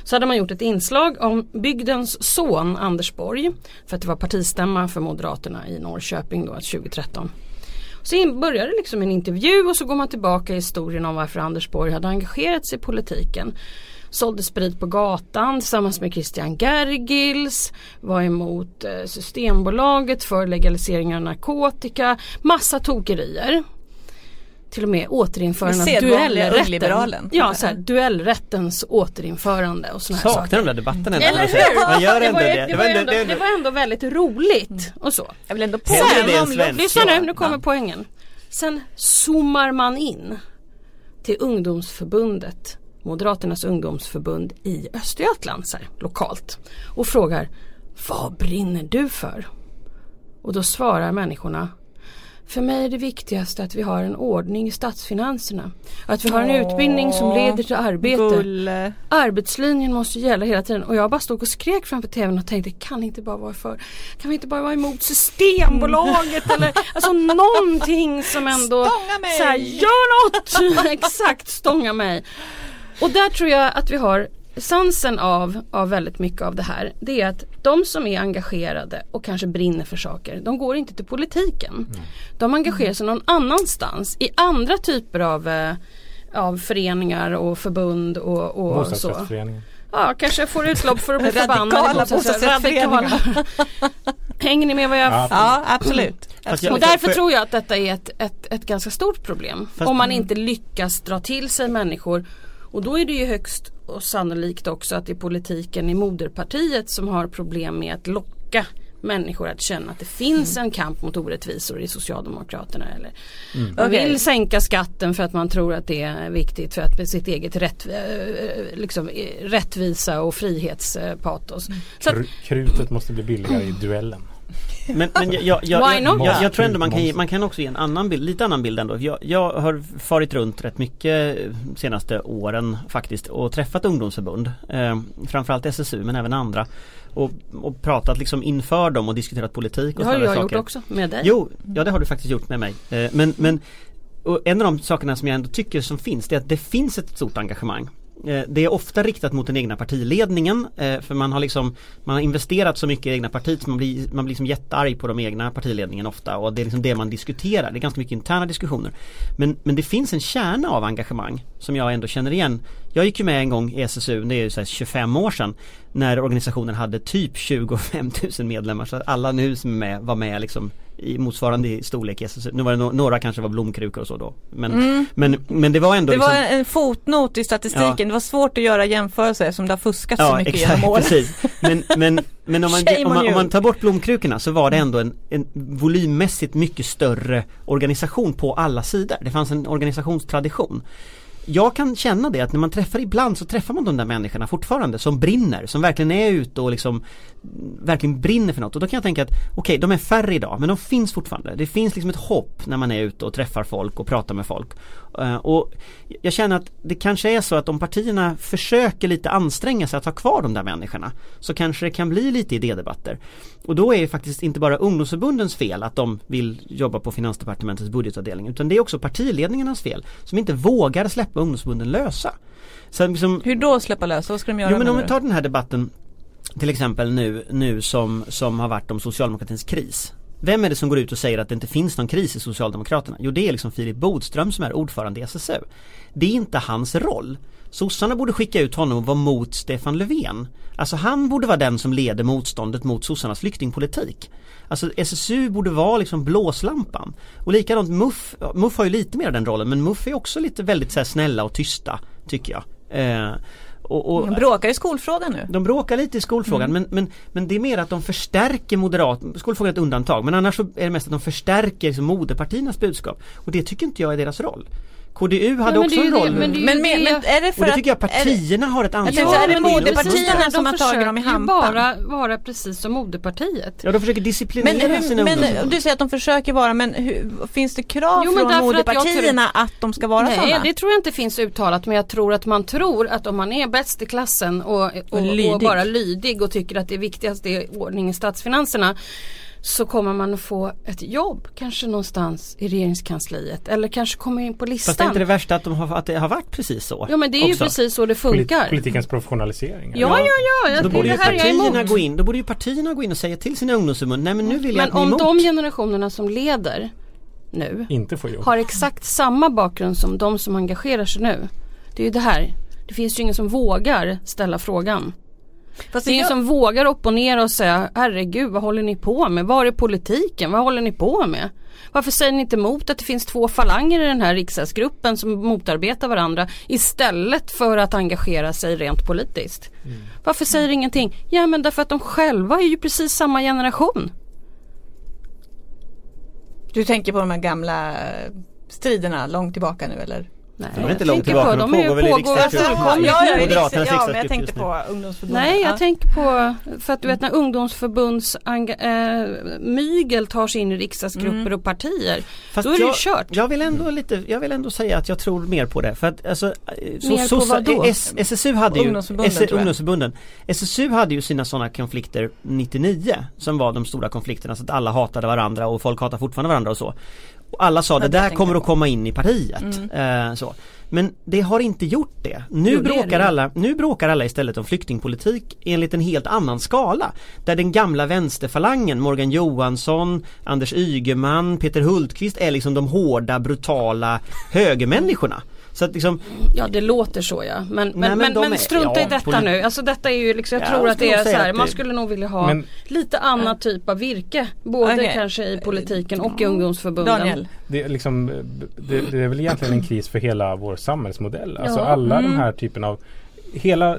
Så hade man gjort ett inslag om bygdens son Anders Borg, för att det var partistämma för Moderaterna i Norrköping då 2013. Så började börjar det liksom en intervju och så går man tillbaka i historien om varför Anders Borg hade engagerat sig i politiken. Sålde sprit på gatan tillsammans med Christian Gergils, var emot eh, Systembolaget för legalisering av narkotika, massa tokerier. Till och med återinförande av duellrätten. Ja, så här, duellrättens återinförande och sådana här Saknar saker. de där debatterna ändå. Eller hur? Man gör det, ändå var, ju- det. det, var ändå- det det var ändå väldigt roligt och så. Jag vill ändå påminna det svensk. Lyssna nu, nu kommer Ja. poängen. Sen zoomar man in till ungdomsförbundet, Moderaternas ungdomsförbund i Östergötland så här, lokalt och frågar Vad brinner du för? Och då svarar människorna För mig är det viktigaste att vi har en ordning i statsfinanserna. Att vi har en utbildning som leder till arbete. Gulle. Arbetslinjen måste gälla hela tiden och jag bara stod och skrek framför tvn och tänkte kan inte bara vara för Kan vi inte bara vara emot Systembolaget eller alltså någonting som ändå Stånga mig! Så här, Gör något! Exakt, stånga mig. Och där tror jag att vi har essensen av, av väldigt mycket av det här. Det är att de som är engagerade och kanske brinner för saker, de går inte till politiken. De engagerar sig någon annanstans i andra typer av eh, av föreningar och förbund och, och så. Ja, kanske får utlopp för att bli bostadsrättsföreningar. Radikala. Hänger ni med vad jag Ja. Ja, absolut. Och därför för- tror jag att detta är ett, ett, ett ganska stort problem. Fast- om man inte lyckas dra till sig människor. Och då är det ju högst och sannolikt också att det är politiken i moderpartiet som har problem med att locka människor att känna att det finns en kamp mot orättvisor i Socialdemokraterna. Eller Man Okej. vill sänka skatten för att man tror att det är viktigt för att med sitt eget rätt, eh, liksom, eh, rättvisa och frihetspatos. Så att, Kr- Krutet måste bli billigare i duellen. Men, men jag, jag, jag, jag, jag, jag tror ändå man kan, ge, man kan också ge en annan bild, lite annan bild ändå. Jag, jag har farit runt rätt mycket senaste åren faktiskt och träffat ungdomsförbund. Eh, framförallt SSU men även andra. Och, och pratat liksom inför dem och diskuterat politik och det har sådana jag gjort saker. också med dig. Jo, ja det har du faktiskt gjort med mig. Eh, Men, men och en av de sakerna som jag ändå tycker som finns det är att det finns ett stort engagemang. Eh, det är ofta riktat mot den egna partiledningen eh, för man har liksom Man har investerat så mycket i egna partiet så man blir, man blir liksom jättearg på de egna partiledningen ofta och det är liksom det man diskuterar. Det är ganska mycket interna diskussioner. Men, men det finns en kärna av engagemang som jag ändå känner igen Jag gick ju med en gång i SSU, det är ju så här 25 år sedan När organisationen hade typ 25 000 medlemmar så att alla nu som är med var med liksom i motsvarande storlek. Nu var det no några kanske var blomkrukor och så då. Men, men, men det var ändå Det liksom, var en fotnot i statistiken, Ja. det var svårt att göra jämförelser som det har fuskats så Ja mycket exakt, genom åren. precis. Men, men, men om, man, om, man, om man tar bort blomkrukorna så var det ändå en, en volymmässigt mycket större organisation på alla sidor. Det fanns en organisationstradition. Jag kan känna det att när man träffar ibland så träffar man de där människorna fortfarande som brinner, som verkligen är ute och liksom mm, verkligen brinner för något och då kan jag tänka att okej, de är färre idag men de finns fortfarande. Det finns liksom ett hopp när man är ute och träffar folk och pratar med folk. Eh, och jag känner att det kanske är så att om partierna försöker lite anstränga sig att ha kvar de där människorna så kanske det kan bli lite idédebatter. Och då är det faktiskt inte bara ungdomsförbundens fel att de vill jobba på Finansdepartementets budgetavdelning utan det är också partiledningarnas fel som inte vågar släppa ungdomsförbunden lösa. Så liksom, Hur då släppa lös? Vad ska de göra Jo men om vi tar den här debatten till exempel nu, nu som, som har varit om socialdemokratins kris. Vem är det som går ut och säger att det inte finns någon kris i Socialdemokraterna? Jo det är liksom Filip Bodström som är ordförande i SSU. Det är inte hans roll. Sossarna borde skicka ut honom och vara mot Stefan Löfven. Alltså han borde vara den som leder motståndet mot sossarnas flyktingpolitik. Alltså SSU borde vara liksom blåslampan. Och likadant MUF, MUF har ju lite mer den rollen men MUF är också lite väldigt så snälla och tysta tycker jag. Eh, och, och, De bråkar i skolfrågan nu. de bråkar lite i skolfrågan men, men, men det är mer att de förstärker moderat, skolfrågan är ett undantag men annars så är det mest att de förstärker liksom moderpartiernas budskap och det tycker inte jag är deras roll. KDU hade men också en roll det- men det är ju Men, men, men är det för och det att... tycker jag det- partierna har ett ansvar tänkte, är det och moderpartierna som har tagit dem i hampan? bara vara precis som moderpartiet. Ja de försöker disciplinera Men, sina men du säger att de försöker vara men hur, finns det krav Jo, men från därför att jag moderpartierna att de ska vara Nej sådana? det tror jag inte finns uttalat men jag tror att man tror att om man är bäst i klassen och, och, och, lydig. bara lydig och tycker att det viktigaste är ordning i statsfinanserna så kommer man att få ett jobb kanske någonstans i regeringskansliet eller kanske kommer in på Fast är listan. inte det värsta att, de har, att det har varit precis så? Ja men det är ju också? precis så det funkar. politikens professionalisering. Ja ja ja, Då det borde är ju det är partierna gå in, då borde ju partierna gå in och säga till sina ungdomsförbund, nej men nu vill jag Men är om emot. de generationerna som leder nu Inte få jobb. har exakt samma bakgrund som de som engagerar sig nu. Det är ju det här. Det finns ju ingen som vågar ställa frågan. Fast Det är ingen som vågar opponera och säga herregud vad håller ni på med? Var är politiken? Vad håller ni på med? Varför säger ni inte emot att det finns två falanger i den här riksdagsgruppen som motarbetar varandra istället för att engagera sig rent politiskt? Varför säger ingenting? Ja men därför att de själva är ju precis samma generation. Du tänker på de här gamla striderna långt tillbaka nu eller? Nej, De är inte jag långt tillbaka, på, de de pågår väl i riksdagsgruppen. fullkomligt Ja, ja, nu. i Moderaternas ja, men jag tänkte på ungdomsförbundet. Nej jag Ja. tänker på, för att du vet när ungdomsförbunds äh, mygel tar sig in i riksdagsgrupper Mm. och partier. Fast Då är det ju jag, kört. Jag vill ändå lite, jag vill ändå säga att jag tror mer på det för att alltså så, Mer på sossa- vad då? S, SSU hade ju Ungdomsförbunden, S, jag. ungdomsförbunden SSU hade ju sina sådana konflikter 99 som var de stora konflikterna så att alla hatade varandra och folk hatar fortfarande varandra och så. Och alla sa det det där kommer att komma in i partiet. Eh, så. Men det har inte gjort det. Nu Jo, det bråkar det. alla, nu bråkar alla istället om flyktingpolitik enligt en helt annan skala. Där den gamla vänsterfalangen, Morgan Johansson, Anders Ygeman, Peter Hultqvist är liksom de hårda, brutala högermänniskorna. Så att liksom, Ja det låter så ja. Men, men, men men, de men, är- strunta ja, i detta nu. Alltså detta är ju liksom, jag Ja, tror jag att det är så här, man skulle nog vilja ha Men- lite annan typ av virke. Både Okej. kanske i politiken och i ungdomsförbunden. Daniel. Det är, liksom, det, det är väl egentligen en kris för hela vår samhällsmodell. Alltså Ja, alla mm. de här typen av Hela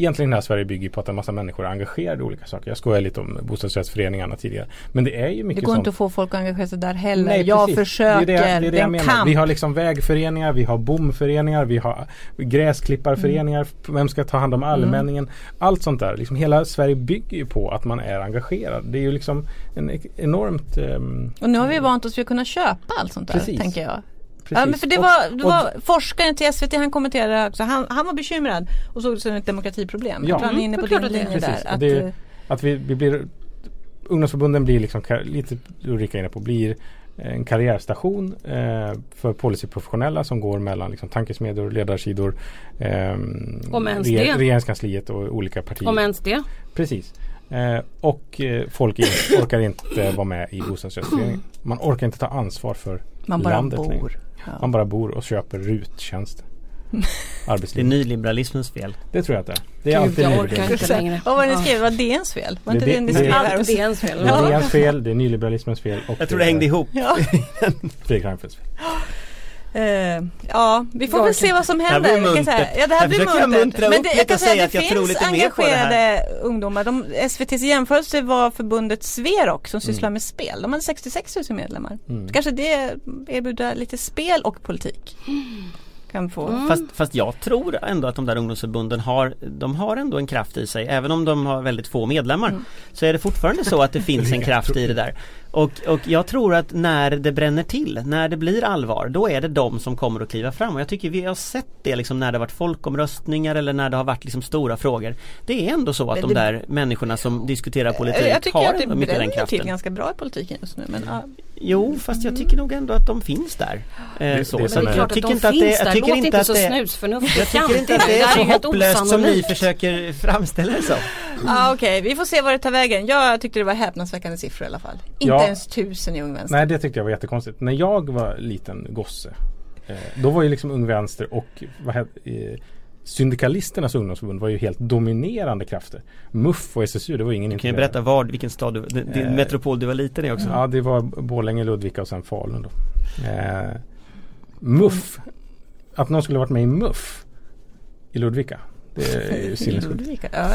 Egentligen hela Sverige bygger på att en massa människor är engagerade i olika saker. Jag skojade lite om bostadsrättsföreningarna tidigare. Men det är ju Det mycket går sånt. inte att få folk att engagera sig där heller. Nej, jag precis. försöker, det är det, det, är det det jag en menar. kamp. Vi har liksom vägföreningar, vi har bomföreningar, vi har gräsklipparföreningar. Mm. Vem ska ta hand om allmänningen? Allt sånt där. Liksom hela Sverige bygger ju på att man är engagerad. Det är ju liksom en enormt ehm, Och nu har vi vant oss vid att kunna köpa allt sånt där, Precis. tänker jag. Precis. Ja, men för det Och- var, det och- var forskaren till SVT, han kommenterade också, han, han var bekymrad och såg det som ett demokratiproblem. Ja. Jag tror han är Mm, inne på det är din linje Precis. där. Och Att, det- eh, Att vi, vi blir Ungdomsförbunden blir liksom lite Ulrika inne på blir en karriärstation eh, för policyprofessionella som går mellan liksom, tankesmedjor, ledarsidor ehm, Om ens det. regeringskansliet och olika partier. Om ens det. Precis. Eh, och eh, folk in, orkar inte vara med i bostadsrättsföreningen. Man orkar inte ta ansvar för man bara landet längre. bor. Ja. Man bara bor och köper ruttjänster. Det är nyliberalismens fel. Det tror jag att det är. Det är Gud, alltid jag orkar inte längre. Vad var det ni skrev? Var det ens fel? Var Det- inte det, det- det-? Allt ens fel. Det är DNs fel, det är nyliberalismens fel och Jag tror det hängde ihop. Ja. Fredrik Reinfeldts fel. Eh, ja, vi får Jag väl se vad som här händer. blir Jag kan säga- muntert. Ja, det här Här blir muntert. muntra Men det, jag kan säga att det att jag tror finns lite mer på det här. engagerade ungdomar. De, SVTs jämförelse var förbundet Sverok som sysslar med spel. De hade 66 000 medlemmar. Mm. Kanske det erbjuder lite spel och politik. Kan få. Fast, fast jag tror ändå att de där ungdomsförbunden har, de har ändå en kraft i sig. Även om de har väldigt få medlemmar. Så är det fortfarande så att det finns en kraft i det där. Och, och jag tror att när det bränner till, när det blir allvar, då är det de som kommer att kliva fram. Och jag tycker vi har sett det liksom när det har varit folkomröstningar eller när det har varit liksom stora frågor. Det är ändå så att Men de det- där människorna som diskuterar politik jag tycker har att det mycket den bränner till kraften. ganska bra i politiken just nu. Men, ja. Jo, fast jag tycker nog ändå att de finns där. Eh, Det- så. det så Det jag klart att tycker de inte att det, finns jag där. tycker Låt inte att så det snusförnuftigt. jag tycker inte att det är så hopplöst som ni försöker framställa det som. Ah, Okej, vi får se vad det tar vägen. Jag tyckte det var häpnadsväckande siffror i alla fall. Inte Ja. ens tusen i Ung Vänster. Nej det tyckte jag var jättekonstigt. När jag var liten gosse eh, Då var ju liksom Ung Vänster och vad hette, eh, Syndikalisternas ungdomsförbund var ju helt dominerande krafter. MUF och SSU det var ingen Du kan ju berätta var, vilken stad du, din Eh, metropol du var liten i också. Ja det var Borlänge, Ludvika och sen Falun då. Eh, MUF Att någon skulle varit med i MUF I Ludvika Det är ju sinnessjukt. Ja,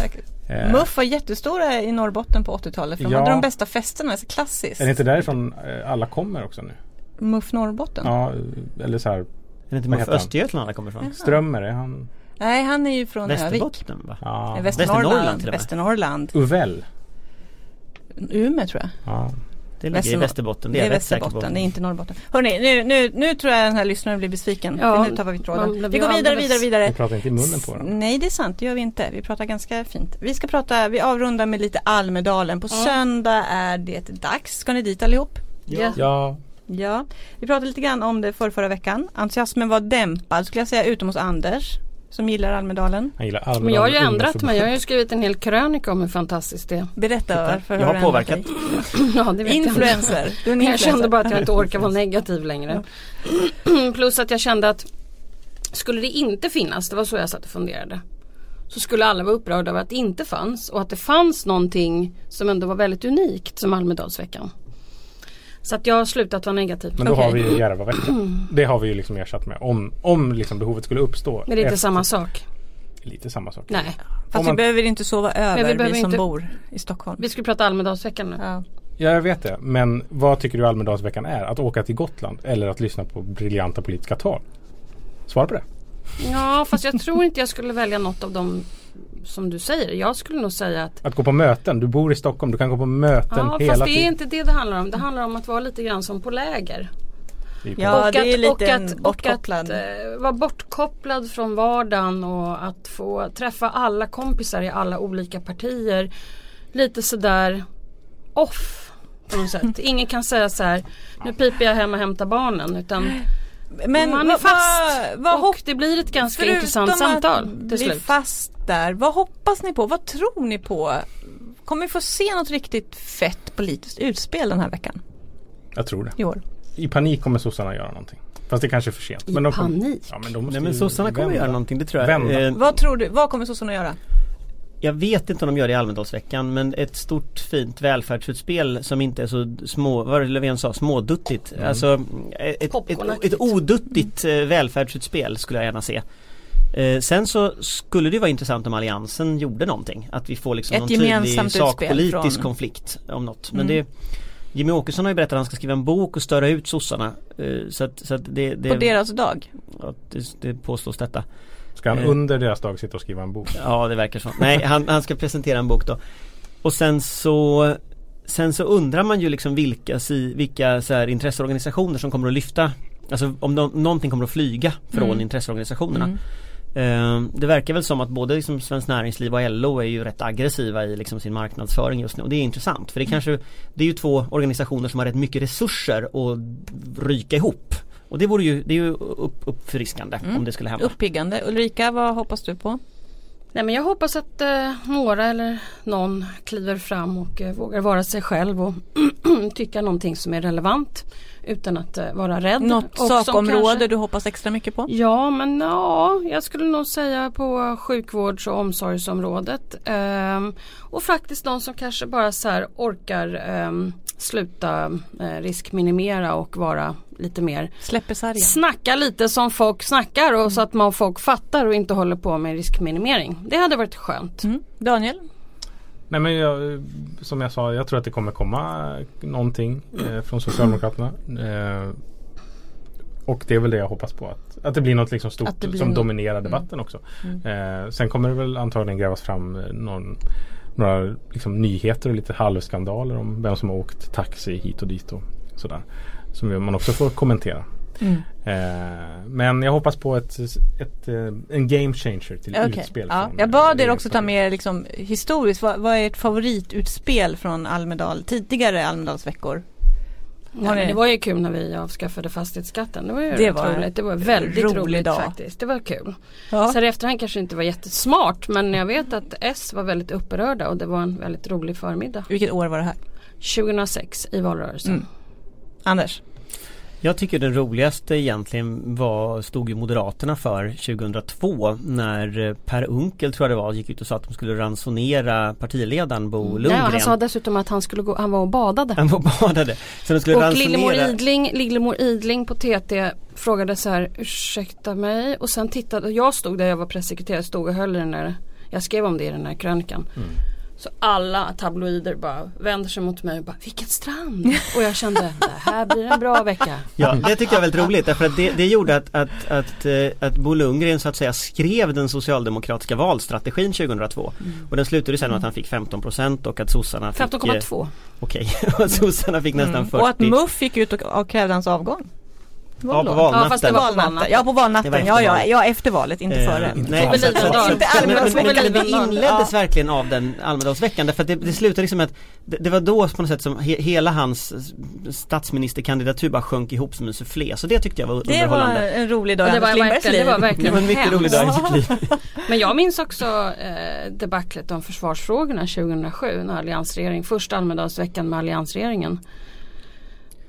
Eh, MUF var jättestora i Norrbotten på 80-talet för de Ja. hade de bästa festerna, så klassiskt. Är det inte därifrån eh, alla kommer också nu? MUF Norrbotten? Ja, eller så här Är det inte vad MUF heter han? Östergötland alla kommer ifrån? Strömmer, är han? Nej, han är ju från Övik. Västerbotten va? Ja. Västernorrland. Västernorrland. Uvell. Umeå tror jag. Ja. Det ligger i Västernor- Västerbotten, det Det är är jag rätt säker på. Västerbotten, det är inte Norrbotten. Hörrni, nu, nu, nu tror jag den här lyssnaren blir besviken. Ja, nu tappar vi tråden. Vi går vidare, alldeles- vidare, Vi vidare. pratar inte i munnen på dem. Nej det är sant, det gör vi inte. Vi pratar ganska fint. Vi ska prata, vi avrundar med lite Almedalen. På söndag är det dags. Ska ni dit allihop? Ja. Ja, Ja, vi pratade lite grann om det för förra veckan. Entusiasmen var dämpad skulle jag säga, utom hos Anders. Som gillar Almedalen. han gillar Almedalen Men jag har ju ändrat mig. Jag har ju skrivit en hel krönika om hur fantastiskt det är. Berätta varför jag har påverkat. Ja, det vet jag. Influencer. Du är en Jag influencer. kände bara att jag inte orkar vara negativ längre. Plus att jag kände att skulle det inte finnas, det var så jag satt och funderade. Så skulle alla vara upprörda över att det inte fanns och att det fanns någonting som ändå var väldigt unikt som Almedalsveckan. Så att jag har slutat vara negativ. Men då Okej. har vi ju Järvaveckan. Det har vi ju liksom ersatt med. Om, om liksom behovet skulle uppstå. Men det är inte samma sak. Lite samma sak. Nej, Fast man- vi behöver inte sova över, Men vi vi, som inte- bor i Stockholm. vi skulle prata Almedalsveckan nu. Ja. Ja, jag vet det. Men vad tycker du Almedalsveckan är? Att åka till Gotland eller att lyssna på briljanta politiska tal? Svara på det. Ja, fast jag tror inte jag skulle välja något av dem som du säger. Jag skulle nog säga att Att gå på möten. Du bor i Stockholm. Du kan gå på möten Ja, hela fast det är tiden. inte det det handlar om. Det handlar om att vara lite grann som på läger. Ja, och det är att, lite och att, och bortkopplad. att eh, vara bortkopplad från vardagen och att få träffa alla kompisar i alla olika partier. Lite sådär off på något sätt. Ingen kan säga så här nu piper jag hem och hämtar barnen utan Men man är fast vad, vad och det blir ett ganska intressant samtal till bli slut. fast där, vad hoppas ni på? Vad tror ni på? Kommer vi få se något riktigt fett politiskt utspel den här veckan Jag tror det. i år? I panik kommer sossarna göra någonting. Fast det kanske är för sent. I men de kommer- panik? Ja, men de Nej men sossarna kommer vända. göra någonting, det tror jag. Vända. Eh, Vad tror du, vad kommer sossarna göra? Jag vet inte om de gör det i Almedalsveckan men ett stort fint välfärdsutspel som inte är så små, vad var det Löfven sa, småduttigt. Mm. Alltså ett, ett, Popcornaktigt. ett oduttigt eh, välfärdsutspel skulle jag gärna se. Eh, sen så skulle det vara intressant om Alliansen gjorde någonting. Att vi får liksom Ett någon tydlig sakpolitisk från- konflikt om något. Men Mm. det Jimmy Åkesson har ju berättat att han ska skriva en bok och störa ut sossarna. Eh, så att, så att det, det, På deras dag? ja, det, det påstås detta. Ska han Eh. under deras dag sitta och skriva en bok? Ja det verkar så. Nej han, han ska presentera en bok då. Och sen så Sen så undrar man ju liksom vilka, vilka så här intresseorganisationer som kommer att lyfta Alltså om nå- någonting kommer att flyga från Mm. intresseorganisationerna. Mm. Eh, det verkar väl som att både liksom Svenskt Näringsliv och LO är ju rätt aggressiva i liksom sin marknadsföring just nu och det är intressant för det är kanske Det är ju två organisationer som har rätt mycket resurser att ryka ihop. Och det vore ju, det är ju upp, uppfriskande Mm. om det skulle hända. Uppiggande. Ulrika, vad hoppas du på? Nej men jag hoppas att eh, några eller någon kliver fram och eh, vågar vara sig själv och tycka någonting som är relevant utan att eh, vara rädd. Något Och sakområde kanske- du hoppas extra mycket på? Ja men ja, jag skulle nog säga på sjukvårds och omsorgsområdet. Ehm, och faktiskt de som kanske bara så här orkar ehm, sluta eh, riskminimera och vara lite mer? Snacka lite som folk snackar och så att man folk fattar och inte håller på med riskminimering. Det hade varit skönt. Mm. Daniel? Nej men jag, som jag sa, jag tror att det kommer komma någonting eh, från Socialdemokraterna. Eh, och det är väl det jag hoppas på. Att, att det blir något liksom stort som något- dominerar debatten också. Eh, sen kommer det väl antagligen grävas fram eh, någon, några liksom nyheter och lite halvskandaler om vem som har åkt taxi hit och dit och sådär. Som man också får kommentera. Mm. Eh, men jag hoppas på ett, ett, eh, en game changer till Okej. utspel. Ja. Jag bad er också ta med liksom, historiskt, vad, vad är ert favoritutspel från Almedal, tidigare Almedalsveckor? Ja, det var ju kul när vi avskaffade fastighetsskatten. Det var ju Det var roligt. Det var väldigt rolig roligt dag. faktiskt. Det var kul. Ja. Så här i efterhand kanske inte var jättesmart men jag vet att S var väldigt upprörda och det var en väldigt rolig förmiddag. Vilket år var det här? 2006 i valrörelsen. Mm. Anders? Jag tycker den roligaste egentligen var, stod ju Moderaterna för 2002 när eh, Per Unkel tror jag det var gick ut och sa att de skulle ransonera partiledaren Bo Ja, Lundgren. han sa dessutom att han skulle gå, han var och badade. Han var och badade. Så de skulle Och Lillemor. Idling, Lillemor Idling på TT frågade så här ursäkta mig och sen tittade, jag stod där jag var pressekreterare, stod och höll i den där, jag skrev om det i den här krönikan. Så alla tabloider bara vänder sig mot mig och bara vilken strand! Och jag kände det här blir en bra vecka. Ja, det tyckte jag var väldigt roligt därför att det, det gjorde att, att, att, eh, att Bo Lundgren så att säga skrev den socialdemokratiska valstrategin 2002. Och den slutade sen med att han fick 15% och att sossarna fick eh, 15,2. Okej, och sossarna fick nästan 40 Och att MUF gick ut och, och krävde hans avgång. Ja, på valnatten. Ja, fast det var på Valnatten. Ja på valnatten, Det var ja efter ja, valet. ja efter valet, inte Eh, före. Nej, Två så- Inte men- men- Almedalsveckan. men- men Det Ja. inleddes verkligen av den Almedalsveckan därför att det, det slutade liksom med att det, det var då på något sätt som he, hela hans statsministerkandidatur bara sjönk ihop som en soufflé så det tyckte jag var Det var underhållande. en rolig dag i det Anders Lindbergs verkligen, det var liv. Det verkligen var en mycket rolig dag i sitt liv. Men jag minns också eh, debaclet om försvarsfrågorna 2007 när alliansregeringen, första Almedalsveckan med alliansregeringen.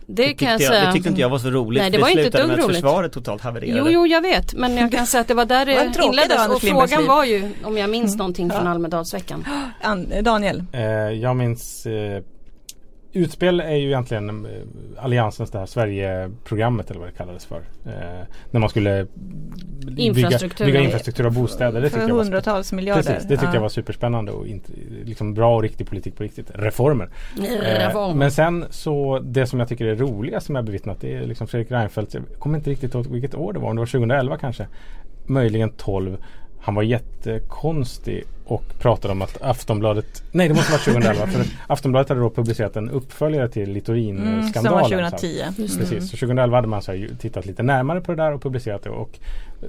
Det, Det kan jag jag, säga. det tyckte inte jag var så roligt Nej, det för var inte ett med att roligt. försvaret totalt havererade. Jo, jo, jag vet. Men jag kan säga att det var där Det det inleddes. Och frågan liv. var ju, om jag minns någonting från Almedalsveckan. An- Daniel, Eh, jag minns eh, Utspel är ju egentligen eh, Alliansens det här Sverige-programmet eller vad det kallades för. Eh, när man skulle bygga, Infrastruktur. bygga infrastruktur och bostäder. Det för tyckte jag var hundratals miljarder. Precis, det tyckte Ja. jag var superspännande och inte, liksom bra och riktig politik på riktigt. Reformer. Eh, Reform. men sen så det som jag tycker är roligast som jag bevittnat det är liksom Fredrik Reinfeldt. Jag kommer inte riktigt ihåg vilket år det var. Om det var 2011 kanske. Möjligen 12. Han var jättekonstig och pratade om att Aftonbladet Nej det måste varit 2011 för Aftonbladet hade då publicerat en uppföljare till Mm, som var Littorin-skandalen. 2010. Precis, så 2011 hade man så tittat lite närmare på det där och publicerat det och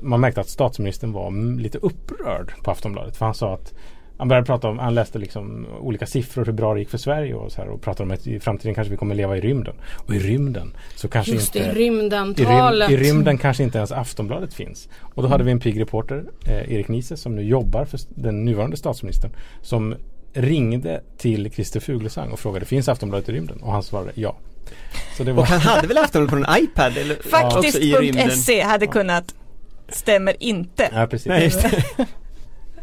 man märkte att statsministern var lite upprörd på Aftonbladet för han sa att han började prata om, han läste liksom olika siffror hur bra det gick för Sverige och så här och pratade om att i framtiden kanske vi kommer leva i rymden. Och i rymden så kanske Just inte det, i, rym. I rymden kanske inte ens Aftonbladet finns. Och då hade vi en pigg reporter, eh, Erik Niese, som nu jobbar för den nuvarande statsministern. Som ringde till Christer Fuglesang och frågade finns Aftonbladet i rymden? Och han svarade ja. Så det var Och han hade väl Aftonbladet på en iPad? Eller, också i rymden? Faktiskt.se hade kunnat Stämmer inte. Ja precis. Nej,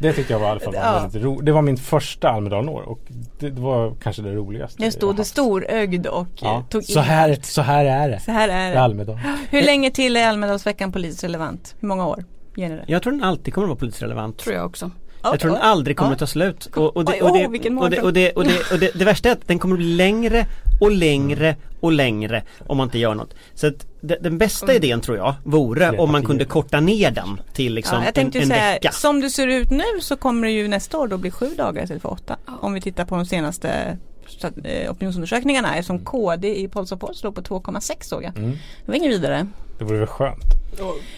det. Tyckte jag var i alla fall Ja. väldigt ro- Det var min första Almedalen-år och det, det var kanske det roligaste. Jag stod jag storögd och Ja. eh, tog Så, in här, allt. så här är det. Så här är det. Almedalen. Hur länge till är Almedalsveckan politiskt relevant? Hur många år? Det? Jag tror den alltid kommer att vara politiskt relevant. Tror jag också. Jag tror den aldrig kommer att ta slut. Och, och, det, värsta är att den kommer att bli längre och längre och längre om man inte gör något. Så att den bästa idén tror jag vore om man kunde korta ner den till liksom Ja, jag tänkte en, en säga, vecka. som det ser ut nu så kommer det ju nästa år då bli sju dagar istället för åtta. Om vi tittar på de senaste eh, opinionsundersökningarna eftersom KD i Polls låg på 2,6 såg jag. Mm. Det var inget vidare. Det vore väl skönt.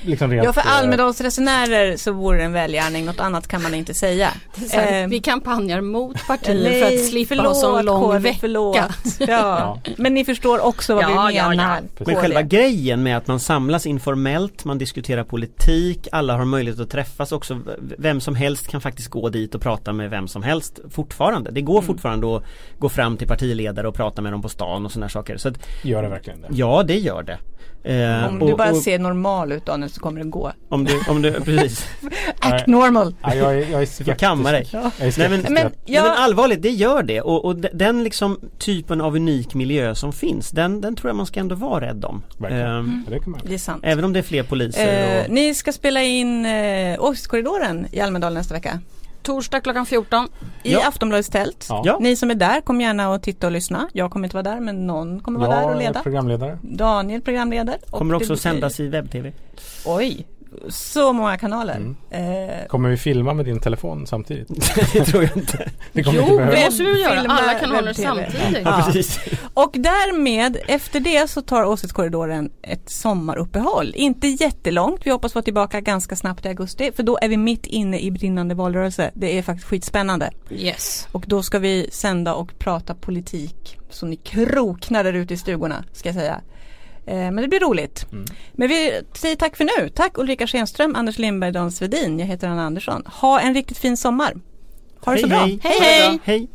Liksom rent, Ja för eh, Almedalsresenärer så vore det en välgärning, något annat kan man inte säga. Eh, vi kampanjar mot partier Nej, för att slippa ha så förlåt, lång Kåre, vecka. Förlåt. Ja. Men ni förstår också vad Ja, vi ja, menar. ja. Men själva grejen med att man samlas informellt, man diskuterar politik, alla har möjlighet att träffas också. Vem som helst kan faktiskt gå dit och prata med vem som helst fortfarande. Det går fortfarande att gå fram till partiledare och prata med dem på stan och sådana saker. Så att, Gör det verkligen det? ja, det gör det. Eh, Om du bara ser normal ut Daniel så kommer det gå. om du, om du, precis. Act normal. Ja, jag, är, jag är skeptisk. får kamma dig. Jag är Nej men, Men Nej, men allvarligt, det gör det och, och de- den liksom typen av unik miljö som finns den, den tror jag man ska ändå vara rädd om. Verkligen. Ehm, det är sant. även om det är fler poliser Eh, och, ni ska spela in eh, Åsiktskorridoren i Almedalen nästa vecka. Torsdag klockan 14. I Ja. Aftonbladets tält. Ja. Ja. Ni som är där, kom gärna och titta och lyssna. Jag kommer inte vara där men någon kommer vara där och Jag är leda. programledare. Daniel programleder. och kommer det också blir- sändas i webb-tv. Oj, så många kanaler. Mm. Eh, Kommer vi filma med din telefon samtidigt? det tror jag inte. Det kommer Jo, inte det måste vi göra. Filma, Alla kanaler samtidigt. Ja, Ja. precis. och därmed, efter det så tar Åsiktskorridoren ett sommaruppehåll. Inte jättelångt, vi hoppas vara tillbaka ganska snabbt i augusti. För då är vi mitt inne i brinnande valrörelse. Det är faktiskt skitspännande. Yes. Och då ska vi sända och prata politik. Så ni kroknar där ute i stugorna, ska jag säga. Eh, men det blir roligt. Mm. Men vi säger tack för nu. Tack Ulrika Schenström, Anders Lindberg, Dan Svedin. Jag heter Anna Andersson. Ha en riktigt fin sommar. Ha det så bra. hej. hej! hej. hej.